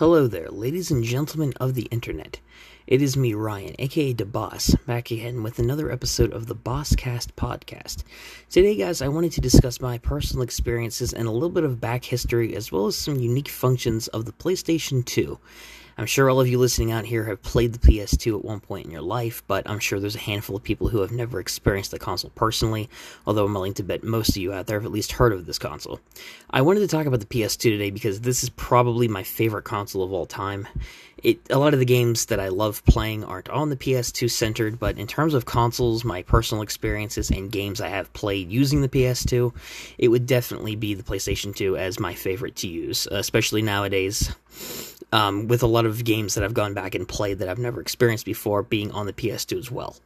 Hello there, ladies and gentlemen of the internet. It is me, Ryan, aka The Boss, back again with another episode of the Bosscast podcast. Today, guys, I wanted to discuss my personal experiences and a little bit of back history, as well as some unique functions of the PlayStation 2. I'm sure all of you listening out here have played the PS2 at one point in your life, but I'm sure there's a handful of people who have never experienced the console personally, although I'm willing to bet most of you out there have at least heard of this console. I wanted to talk about the PS2 today because this is probably my favorite console of all time. It, a lot of the games that I love playing aren't on the PS2 centered, but in terms of consoles, my personal experiences and games I have played using the PS2, it would definitely be the PlayStation 2 as my favorite to use, especially nowadays um, with a lot of games that I've gone back and played that I've never experienced before being on the PS2 as well.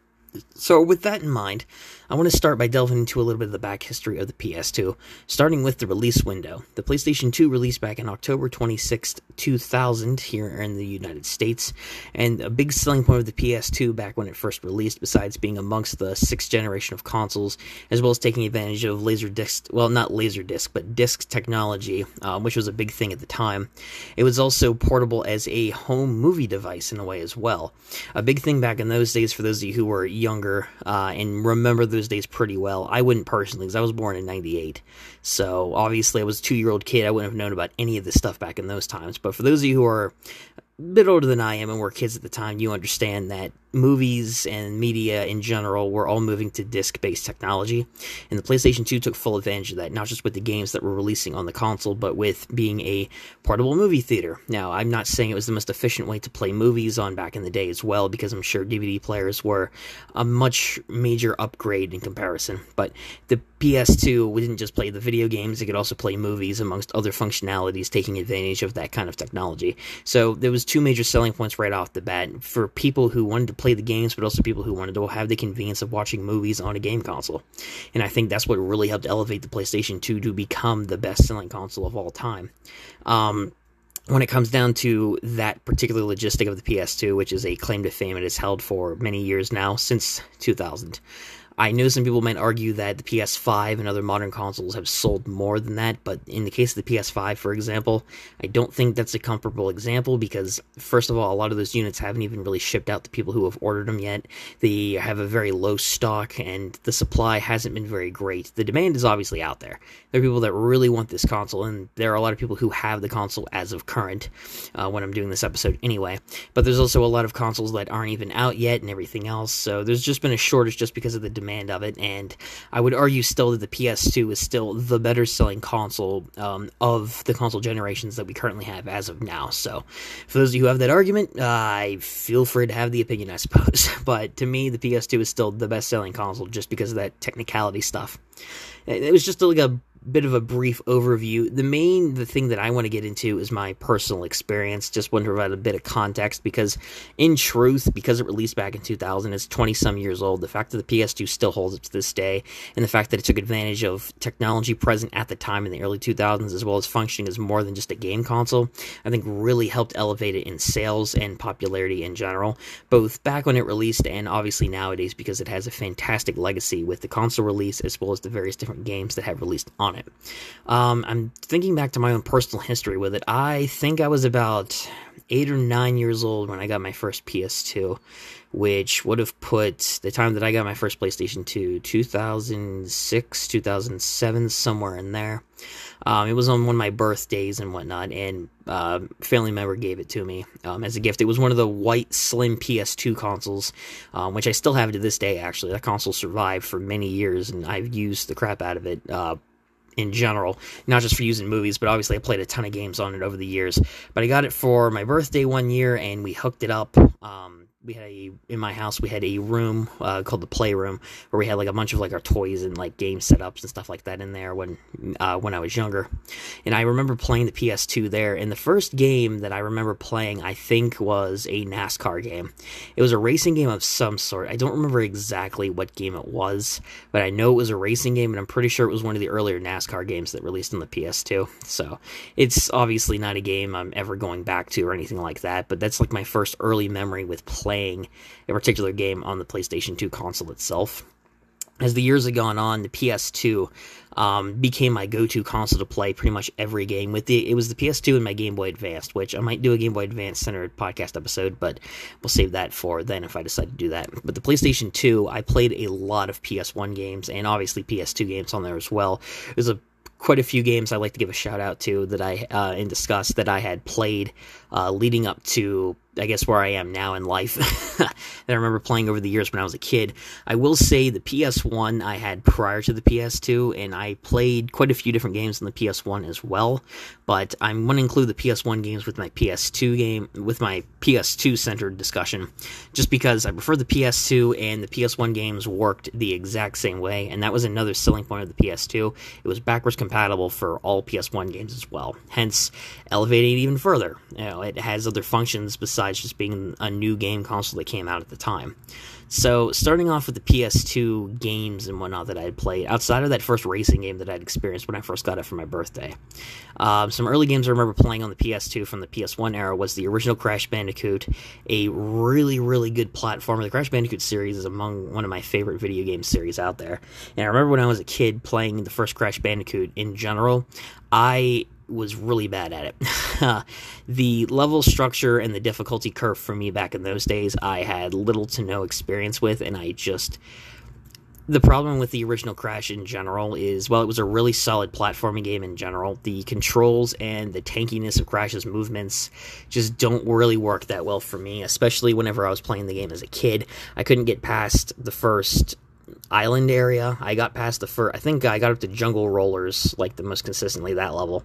So, with that in mind, I want to start by delving into a little bit of the back history of the PS2, starting with the release window. The PlayStation 2 released back in October 26, 2000, here in the United States, and a big selling point of the PS2 back when it first released, besides being amongst the sixth generation of consoles, as well as taking advantage of Laserdisc, well, not Laserdisc, but disc technology, um, which was a big thing at the time. It was also portable as a home movie device in a way as well. A big thing back in those days, for those of you who were younger uh, and remember those days pretty well. I wouldn't personally, because I was born in 98. So obviously, I was a two year old kid. I wouldn't have known about any of this stuff back in those times. But for those of you who are bit older than I am and were kids at the time, you understand that movies and media in general were all moving to disc based technology. And the PlayStation 2 took full advantage of that, not just with the games that were releasing on the console, but with being a portable movie theater. Now, I'm not saying it was the most efficient way to play movies on back in the day as well, because I'm sure DVD players were a much major upgrade in comparison. But the PS2 didn't just play the video games, it could also play movies amongst other functionalities, taking advantage of that kind of technology. So there was two major selling points right off the bat for people who wanted to play the games, but also people who wanted to have the convenience of watching movies on a game console. And I think that's what really helped elevate the PlayStation 2 to become the best selling console of all time. Um, when it comes down to that particular logistic of the PS2, which is a claim to fame it has held for many years now, since 2000. I know some people might argue that the PS5 and other modern consoles have sold more than that, but in the case of the PS5, for example, I don't think that's a comparable example because, first of all, a lot of those units haven't even really shipped out to people who have ordered them yet. They have a very low stock, and the supply hasn't been very great. The demand is obviously out there. There are people that really want this console, and there are a lot of people who have the console as of current uh, when I'm doing this episode anyway. But there's also a lot of consoles that aren't even out yet and everything else, so there's just been a shortage just because of the demand of it, and I would argue still that the PS2 is still the better selling console um, of the console generations that we currently have as of now. So, for those of you who have that argument, uh, I feel free to have the opinion, I suppose. But to me, the PS2 is still the best selling console just because of that technicality stuff. It was just like a bit of a brief overview. The main the thing that I want to get into is my personal experience. Just want to provide a bit of context because, in truth, because it released back in 2000, it's 20 some years old. The fact that the PS2 still holds up to this day, and the fact that it took advantage of technology present at the time in the early 2000s, as well as functioning as more than just a game console, I think really helped elevate it in sales and popularity in general, both back when it released and obviously nowadays because it has a fantastic legacy with the console release as well as the various different games that have released on on it. Um, I'm thinking back to my own personal history with it. I think I was about eight or nine years old when I got my first PS2, which would have put the time that I got my first PlayStation 2, 2006, 2007, somewhere in there. Um, it was on one of my birthdays and whatnot, and uh, family member gave it to me um, as a gift. It was one of the white slim PS2 consoles, um, which I still have to this day. Actually, that console survived for many years, and I've used the crap out of it. Uh, in general, not just for using movies, but obviously I played a ton of games on it over the years. But I got it for my birthday one year, and we hooked it up. Um, we had a in my house we had a room uh, called the playroom where we had like a bunch of like our toys and like game setups and stuff like that in there when uh, when I was younger, and I remember playing the PS2 there. And the first game that I remember playing, I think, was a NASCAR game. It was a racing game of some sort. I don't remember exactly what game it was, but I know it was a racing game, and I'm pretty sure it was one of the earlier NASCAR games that released on the PS2. So it's obviously not a game I'm ever going back to or anything like that. But that's like my first early memory with playing playing a particular game on the PlayStation 2 console itself. as the years have gone on, the PS2 um, became my go-to console to play pretty much every game. With the it was the PS2 and my Game Boy Advance, which I might do a Game Boy Advance centered podcast episode, but we'll save that for then if I decide to do that. But the PlayStation 2, I played a lot of PS1 games and obviously PS2 games on there as well. There's a quite a few games I'd like to give a shout out to that I uh, and discuss that I had played uh, leading up to I guess where I am now in life that I remember playing over the years when I was a kid. I will say the PS1 I had prior to the PS2, and I played quite a few different games on the PS1 as well. But I'm going to include the PS1 games with my PS2 game, with my PS2 centered discussion, just because I prefer the PS2 and the PS1 games worked the exact same way, and that was another selling point of the PS2. It was backwards compatible for all PS1 games as well, hence elevating it even further. You know, it has other functions besides just being a new game console that came out at the time. So, starting off with the PS2 games and whatnot that I had played, outside of that first racing game that I'd experienced when I first got it for my birthday, um, some early games I remember playing on the PS2 from the PS1 era was the original Crash Bandicoot, a really, really good platformer. The Crash Bandicoot series is among one of my favorite video game series out there. And I remember when I was a kid playing the first Crash Bandicoot in general, I was really bad at it. the level structure and the difficulty curve for me back in those days, I had little to no experience with, and I just. The problem with the original Crash in general is, while it was a really solid platforming game in general, the controls and the tankiness of Crash's movements just don't really work that well for me, especially whenever I was playing the game as a kid. I couldn't get past the first island area. I got past the first, I think I got up to jungle rollers, like the most consistently that level.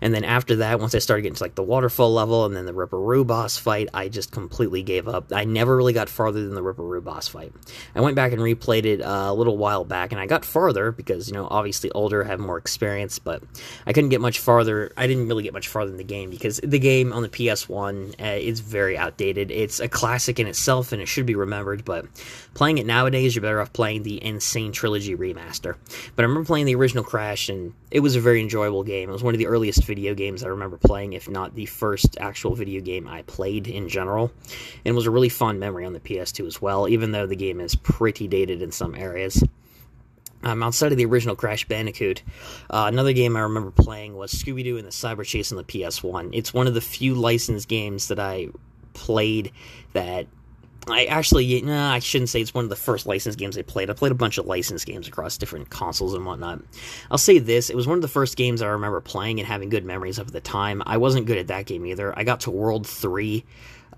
And then after that, once I started getting to like the waterfall level and then the Ripper Roo boss fight, I just completely gave up. I never really got farther than the Ripper Roo boss fight. I went back and replayed it uh, a little while back and I got farther because, you know, obviously older, have more experience, but I couldn't get much farther. I didn't really get much farther in the game because the game on the PS1 uh, is very outdated. It's a classic in itself and it should be remembered, but playing it nowadays, you're better off playing the the N. Sane Trilogy remaster. But I remember playing the original Crash, and it was a very enjoyable game. It was one of the earliest video games I remember playing, if not the first actual video game I played in general. And it was a really fun memory on the PS2 as well, even though the game is pretty dated in some areas. Um, outside of the original Crash Bandicoot, uh, another game I remember playing was Scooby Doo and the Cyber Chase on the PS1. It's one of the few licensed games that I played that I actually, no, I shouldn't say it's one of the first licensed games I played. I played a bunch of licensed games across different consoles and whatnot. I'll say this: it was one of the first games I remember playing and having good memories of at the time. I wasn't good at that game either. I got to World Three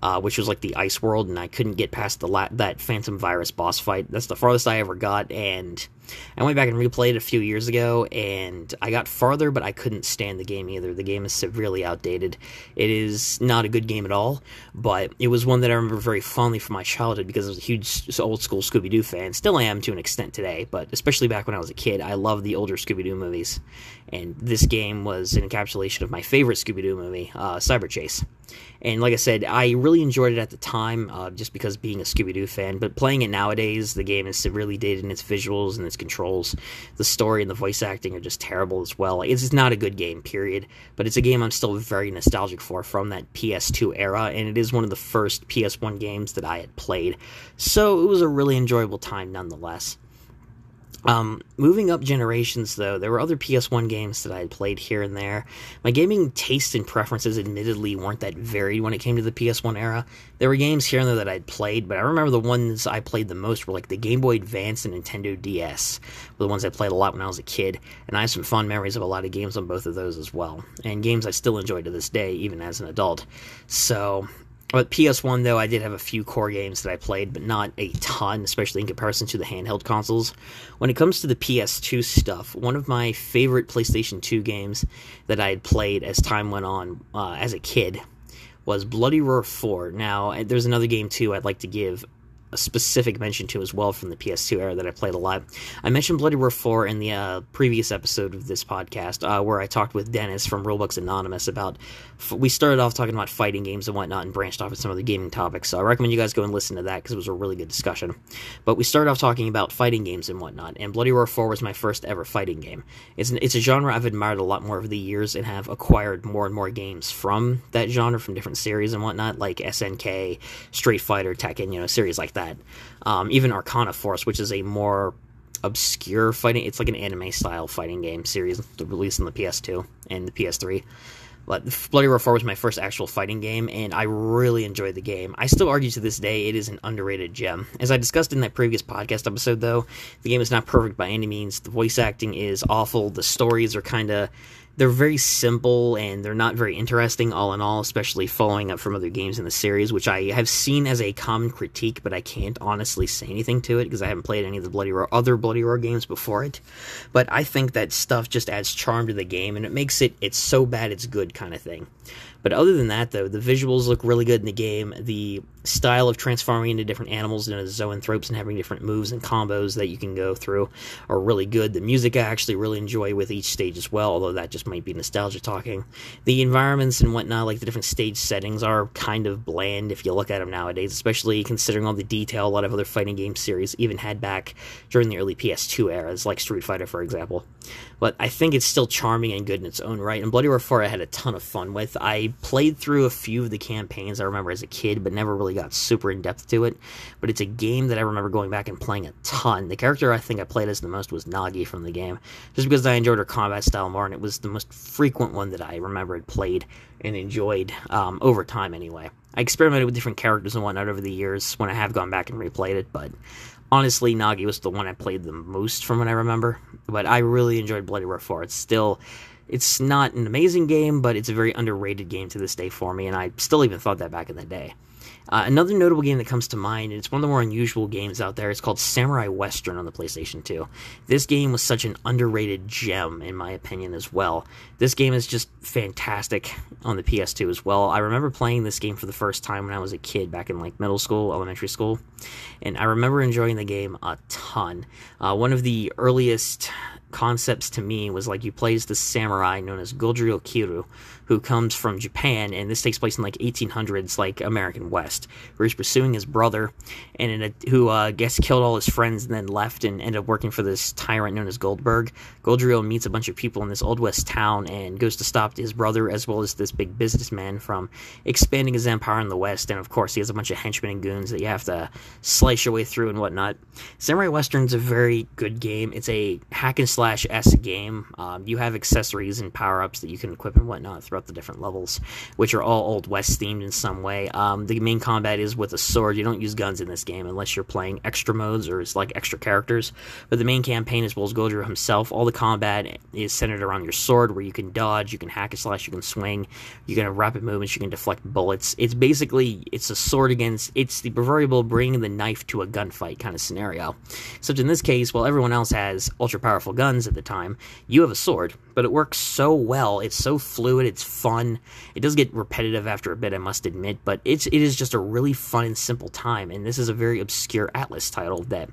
uh, which was like the ice world, and I couldn't get past the la- that Phantom Virus boss fight. That's the farthest I ever got, and I went back and replayed it a few years ago, and I got farther, but I couldn't stand the game either. The game is severely outdated. It is not a good game at all, but it was one that I remember very fondly from my childhood because I was a huge old school Scooby Doo fan. Still am to an extent today, but especially back when I was a kid, I loved the older Scooby Doo movies, and this game was an encapsulation of my favorite Scooby Doo movie, uh, Cyber Chase. And like I said, I really enjoyed it at the time, uh, just because being a Scooby Doo fan. But playing it nowadays, the game is severely dated in its visuals and its controls. The story and the voice acting are just terrible as well. It's just not a good game, period. But it's a game I'm still very nostalgic for from that PS2 era, and it is one of the first PS1 games that I had played. So it was a really enjoyable time nonetheless. Um, moving up generations, though, there were other PS1 games that I had played here and there. My gaming tastes and preferences, admittedly, weren't that varied when it came to the PS1 era. There were games here and there that I'd played, but I remember the ones I played the most were like the Game Boy Advance and Nintendo DS, were the ones I played a lot when I was a kid, and I have some fond memories of a lot of games on both of those as well, and games I still enjoy to this day, even as an adult. So, but PS1, though, I did have a few core games that I played, but not a ton, especially in comparison to the handheld consoles. When it comes to the PS2 stuff, one of my favorite PlayStation 2 games that I had played as time went on uh, as a kid was Bloody Roar 4. Now, there's another game, too, I'd like to give a specific mention to as well from the PS2 era that I played a lot. I mentioned Bloody Roar 4 in the uh, previous episode of this podcast, uh, where I talked with Dennis from Roblox Anonymous about. We started off talking about fighting games and whatnot, and branched off with some of the gaming topics. So I recommend you guys go and listen to that because it was a really good discussion. But we started off talking about fighting games and whatnot, and Bloody Roar 4 was my first ever fighting game. It's an, it's a genre I've admired a lot more over the years and have acquired more and more games from that genre, from different series and whatnot, like SNK, Street Fighter, Tekken, you know, series like that that. Um, even Arcana Force, which is a more obscure fighting. It's like an anime style fighting game series released on the PS2 and the PS3. But Bloody Roar 4 was my first actual fighting game, and I really enjoyed the game. I still argue to this day it is an underrated gem. As I discussed in that previous podcast episode, though, the game is not perfect by any means. The voice acting is awful. The stories are kind of they're very simple and they're not very interesting all in all especially following up from other games in the series which i have seen as a common critique but i can't honestly say anything to it because i haven't played any of the bloody roar other bloody roar games before it. But i think that stuff just adds charm to the game and it makes it it's so bad it's good kind of thing but other than that, though, the visuals look really good in the game. The style of transforming into different animals into zoanthropes and having different moves and combos that you can go through are really good. The music I actually really enjoy with each stage as well, although that just might be nostalgia talking. The environments and whatnot, like the different stage settings, are kind of bland if you look at them nowadays, especially considering all the detail a lot of other fighting game series even had back during the early PS2 eras, like Street Fighter, for example. But I think it's still charming and good in its own right. And Bloody Roar 4 I had a ton of fun with. I played through a few of the campaigns I remember as a kid, but never really got super in depth to it. But it's a game that I remember going back and playing a ton. The character I think I played as the most was Nagi from the game, just because I enjoyed her combat style more, and it was the most frequent one that I remember had played and enjoyed um, over time anyway. I experimented with different characters and whatnot over the years when I have gone back and replayed it, but honestly, Nagi was the one I played the most from what I remember. But I really enjoyed Bloody Roar 4. It's still it's not an amazing game, but it's a very underrated game to this day for me, and I still even thought that back in the day. Uh, another notable game that comes to mind, and it's one of the more unusual games out there, it's called Samurai Western on the PlayStation 2. This game was such an underrated gem, in my opinion, as well. This game is just fantastic on the PS2 as well. I remember playing this game for the first time when I was a kid back in like middle school, elementary school, and I remember enjoying the game a ton. Uh, one of the earliest concepts to me was like you play as the samurai known as Gojiro Kiryu, who comes from Japan, and this takes place in like 1800s, like American West, where he's pursuing his brother, and a, who uh, gets killed all his friends and then left and ended up working for this tyrant known as Goldberg. Gojiro meets a bunch of people in this old west town and goes to stop his brother as well as this big businessman from expanding his empire in the west. And of course, he has a bunch of henchmen and goons that you have to slice your way through and whatnot. Samurai Western's is a very good game. It's a hack and slash s game. Um, you have accessories and power ups that you can equip and whatnot throughout the different levels, which are all Old West themed in some way. Um, the main combat is with a sword. You don't use guns in this game unless you're playing extra modes or it's like extra characters. But the main campaign, as well as Gojiro himself, all the combat is centered around your sword, where you can dodge, you can hack and slash, you can swing, you can have rapid movements, you can deflect bullets. It's basically it's a sword against it's the proverbial bringing the knife to a gunfight kind of scenario. Except in this case, while everyone else has ultra powerful guns at the time, you have a sword, but it works so well. It's so fluid. It's fun. It does get repetitive after a bit, I must admit, but it's it is just a really fun and simple time. And this is a very obscure Atlus title that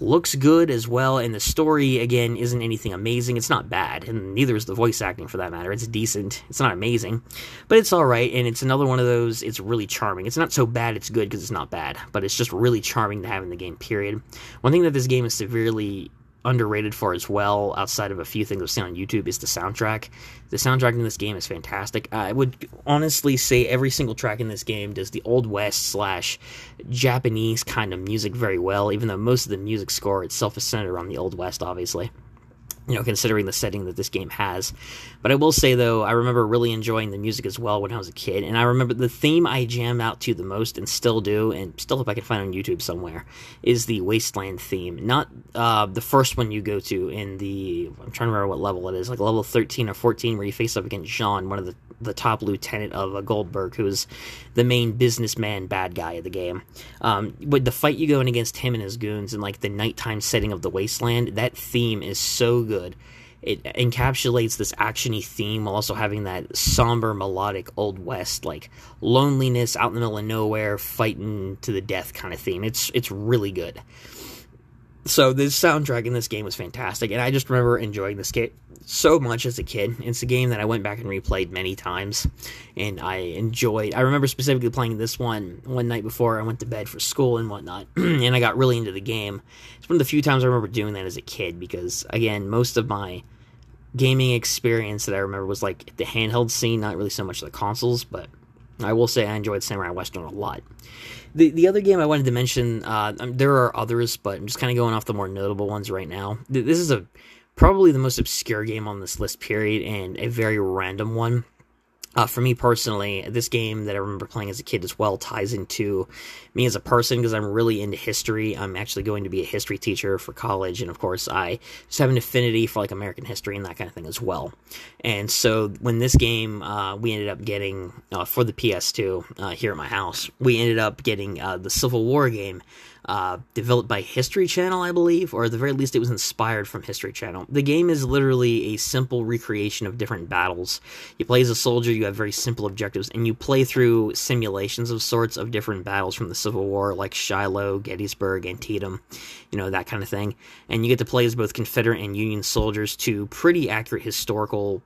looks good as well and the story again isn't anything amazing it's not bad and neither is the voice acting for that matter it's decent it's not amazing but it's all right and it's another one of those it's really charming it's not so bad it's good because it's not bad but it's just really charming to have in the game period one thing that this game is severely underrated for as well, outside of a few things I've seen on YouTube, is the soundtrack. The soundtrack in this game is fantastic. I would honestly say every single track in this game does the Old West slash Japanese kind of music very well, even though most of the music score itself is centered around the Old West, obviously you know, considering the setting that this game has. But I will say, though, I remember really enjoying the music as well when I was a kid. And I remember the theme I jam out to the most and still do, and still if I can find on YouTube somewhere, is the Wasteland theme. Not uh, the first one you go to in the, I'm trying to remember what level it is, like level 13 or 14, where you face up against Jean, one of the, the top lieutenant of uh, Goldberg, who's the main businessman bad guy of the game. Um, with the fight you go in against him and his goons in like the nighttime setting of the Wasteland, that theme is so good. It encapsulates this actiony theme while also having that somber, melodic old west, like loneliness out in the middle of nowhere, fighting to the death kind of theme. It's it's really good. So the soundtrack in this game was fantastic, and I just remember enjoying this game so much as a kid. It's a game that I went back and replayed many times, and I enjoyed. I remember specifically playing this one one night before I went to bed for school and whatnot, and I got really into the game. It's one of the few times I remember doing that as a kid because, again, most of my gaming experience that I remember was like the handheld scene, not really so much the consoles, but I will say I enjoyed Samurai Western a lot. The the other game I wanted to mention, uh, um, there are others, but I'm just kind of going off the more notable ones right now. This is a probably the most obscure game on this list, period, and a very random one. Uh, for me personally, this game that I remember playing as a kid as well ties into me as a person because I'm really into history. I'm actually going to be a history teacher for college, and of course, I just have an affinity for like American history and that kind of thing as well. And so, when this game uh, we ended up getting uh, for the PS2 uh, here at my house, we ended up getting uh, the Civil War game uh, developed by History Channel, I believe, or at the very least, it was inspired from History Channel. The game is literally a simple recreation of different battles. You play as a soldier, you have very simple objectives, and you play through simulations of sorts of different battles from the Civil War, like Shiloh, Gettysburg, Antietam, you know, that kind of thing. And you get to play as both Confederate and Union soldiers to pretty accurate historical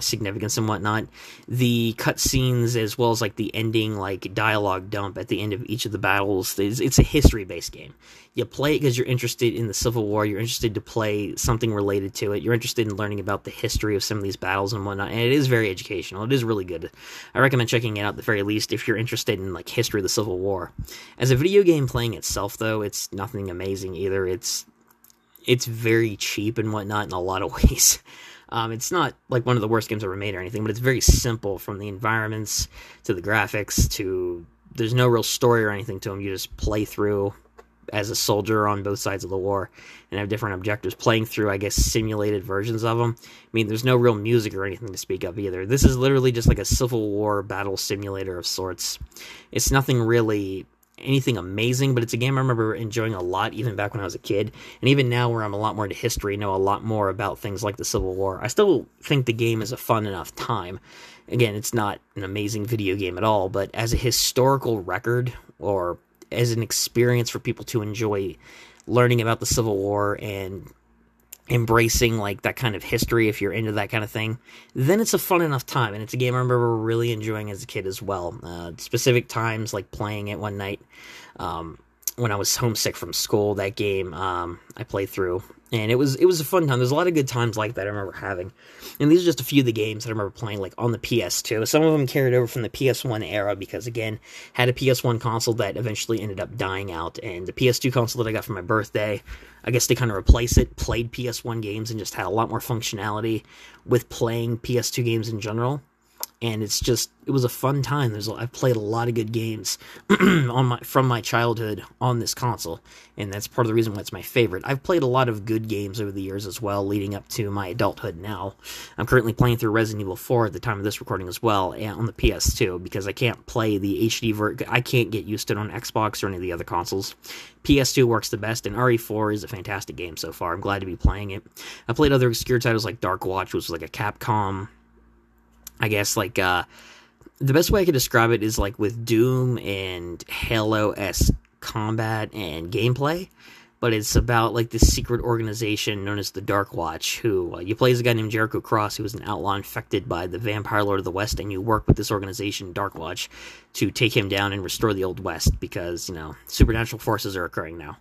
significance and whatnot. The cutscenes, as well as like the ending, like dialogue dump at the end of each of the battles, it's, it's a history based game. You play it because you're interested in the Civil War. You're interested to play something related to it. You're interested in learning about the history of some of these battles and whatnot. And it is very educational. It is really good. I recommend checking it out at the very least if you're interested in like history of the Civil War. As a video game playing itself, though, it's nothing amazing either. It's it's very cheap and whatnot in a lot of ways. Um, it's not like one of the worst games ever made or anything, but it's very simple from the environments to the graphics to there's no real story or anything to them. You just play through as a soldier on both sides of the war and have different objectives. Playing through i guess simulated versions of them i mean there's no real music or anything to speak of either. This is literally just like a civil war battle simulator of sorts. It's nothing really anything amazing, but it's a game I remember enjoying a lot even back when I was a kid. And even now, where I'm a lot more into history, know a lot more about things like the Civil War, I still think the game is a fun enough time. Again, it's not an amazing video game at all, but as a historical record or as an experience for people to enjoy learning about the Civil War and embracing like that kind of history if you're into that kind of thing then it's a fun enough time. And it's a game i remember really enjoying as a kid as well. Uh, specific times like playing it one night um, when i was homesick from school that game um, i played through and it was it was a fun time. There's a lot of good times like that i remember having. And these are just a few of the games that i remember playing like on the ps2 some of them carried over from the ps1 era because again had a ps1 console that eventually ended up dying out. And the ps2 console that i got for my birthday I guess they kind of replace it, played PS1 games, and just had a lot more functionality with playing PS2 games in general and it's just it was a fun time. There's I've played a lot of good games on my from my childhood on this console, and that's part of the reason why it's my favorite. I've played a lot of good games over the years as well, leading up to my adulthood. Now, I'm currently playing through Resident Evil 4 at the time of this recording as well, on the PS2 because I can't play the HD ver. I can't get used to it on Xbox or any of the other consoles. PS2 works the best, and RE4 is a fantastic game so far. I'm glad to be playing it. I played other obscure titles like Darkwatch, which was like a Capcom I guess like uh, the best way I could describe it is like with Doom and Halo s combat and gameplay, but it's about like this secret organization known as the Darkwatch. Who uh, you play as a guy named Jericho Cross, who was an outlaw infected by the Vampire Lord of the West, and you work with this organization, Darkwatch, to take him down and restore the Old West because you know supernatural forces are occurring now,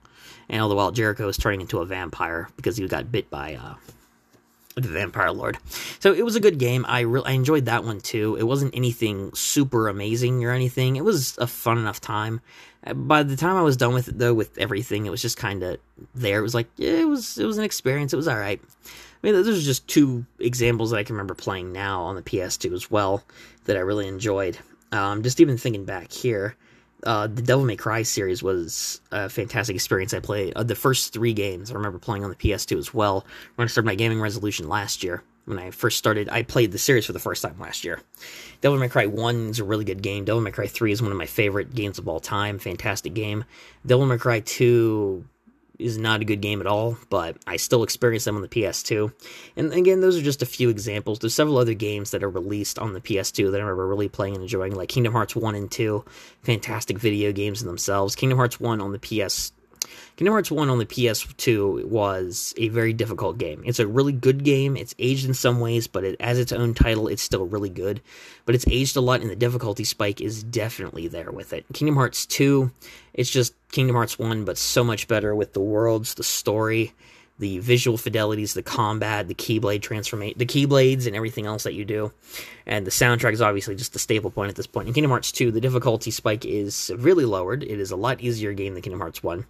and all the while Jericho is turning into a vampire because he got bit by uh, the Vampire Lord. So it was a good game. I really I enjoyed that one too. It wasn't anything super amazing or anything. It was a fun enough time. By the time I was done with it though, with everything, it was just kind of there. It was like yeah, it was it was an experience. It was all right. I mean, those are just two examples that I can remember playing now on the PS2 as well that I really enjoyed. Um, just even thinking back here, uh, the Devil May Cry series was a fantastic experience. I played uh, the first three games. I remember playing on the PS2 as well. When I started my gaming resolution last year, when I first started, I played the series for the first time last year. Devil May Cry 1 is a really good game. Devil May Cry 3 is one of my favorite games of all time. Fantastic game. Devil May Cry 2 is not a good game at all, but I still experience them on the PS2. And again, those are just a few examples. There's several other games that are released on the PS2 that I remember really playing and enjoying, like Kingdom Hearts 1 and 2. Fantastic video games in themselves. Kingdom Hearts 1 on the PS Kingdom Hearts 1 on the PS2 was a very difficult game. It's a really good game. It's aged in some ways, but it, as its own title, it's still really good. But it's aged a lot, and the difficulty spike is definitely there with it. Kingdom Hearts 2, it's just Kingdom Hearts 1, but so much better with the worlds, the story, the visual fidelities, the combat, the keyblade transformation, the keyblades, and everything else that you do. And the soundtrack is obviously just the staple point at this point. In Kingdom Hearts 2, the difficulty spike is severely lowered. It is a lot easier game than Kingdom Hearts 1.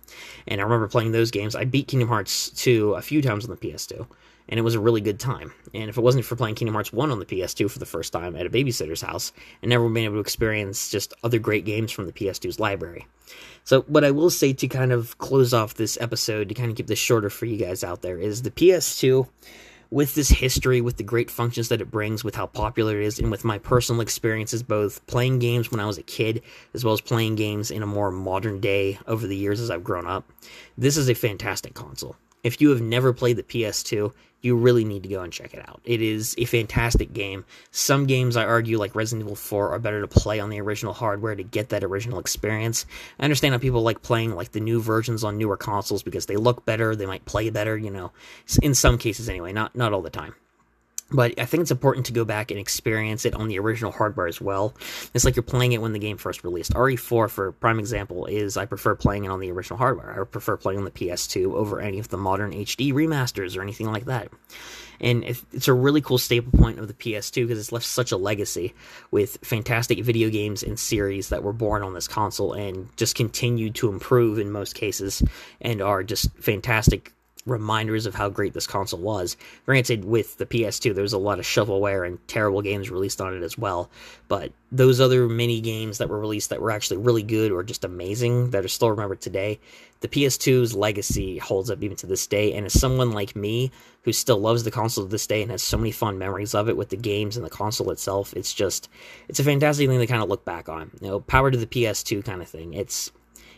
And I remember playing those games. I beat Kingdom Hearts 2 a few times on the PS2 and it was a really good time. And if it wasn't for playing Kingdom Hearts 1 on the PS2 for the first time at a babysitter's house, and never been able to experience just other great games from the PS2's library. So, what I will say to kind of close off this episode, to kind of keep this shorter for you guys out there, is the PS2 with this history, with the great functions that it brings, with how popular it is, and with my personal experiences, both playing games when I was a kid, as well as playing games in a more modern day over the years as I've grown up, this is a fantastic console. If you have never played the PS2, you really need to go and check it out. It is a fantastic game. Some games, I argue, like Resident Evil 4, are better to play on the original hardware to get that original experience. I understand how people like playing like the new versions on newer consoles because they look better, they might play better, you know, in some cases anyway, not not all the time. But I think it's important to go back and experience it on the original hardware as well. It's like you're playing it when the game first released. RE4, for prime example, is I prefer playing it on the original hardware. I prefer playing on the PS2 over any of the modern HD remasters or anything like that. And it's a really cool staple point of the PS2 because it's left such a legacy with fantastic video games and series that were born on this console and just continue to improve in most cases and are just fantastic reminders of how great this console was. Granted, with the PS2, there was a lot of shovelware and terrible games released on it as well, but those other mini games that were released that were actually really good or just amazing that are still remembered today, the PS2's legacy holds up even to this day. And as someone like me who still loves the console to this day and has so many fond memories of it with the games and the console itself, it's just it's a fantastic thing to kind of look back on. You know, power to the PS2 kind of thing. It's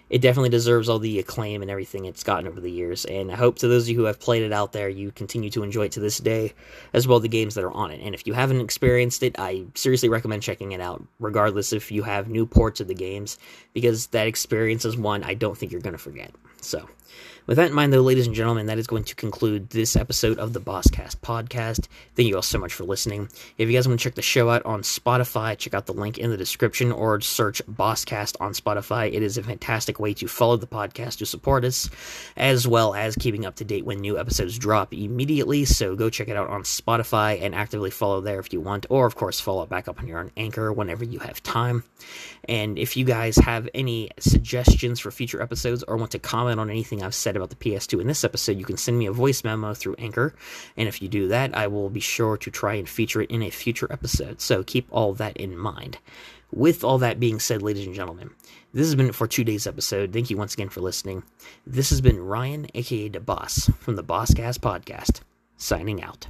it definitely deserves all the acclaim and everything it's gotten over the years. And I hope to those of you who have played it out there, you continue to enjoy it to this day, as well the games that are on it. And if you haven't experienced it, I seriously recommend checking it out, regardless if you have new ports of the games, because that experience is one I don't think you're going to forget. So, with that in mind, though, ladies and gentlemen, that is going to conclude this episode of the Bosscast podcast. Thank you all so much for listening. If you guys want to check the show out on Spotify, check out the link in the description or search Bosscast on Spotify. It is a fantastic way to follow the podcast to support us, as well as keeping up to date when new episodes drop immediately. So go check it out on Spotify and actively follow there if you want, or of course, follow back up on your own Anchor whenever you have time. And if you guys have any suggestions for future episodes or want to comment on anything I've said about the PS2 in this episode, you can send me a voice memo through Anchor. And if you do that, I will be sure to try and feature it in a future episode. So keep all that in mind. With all that being said, ladies and gentlemen, this has been it for today's episode. Thank you once again for listening. This has been Ryan, aka The Boss, from the Bosscast Podcast, signing out.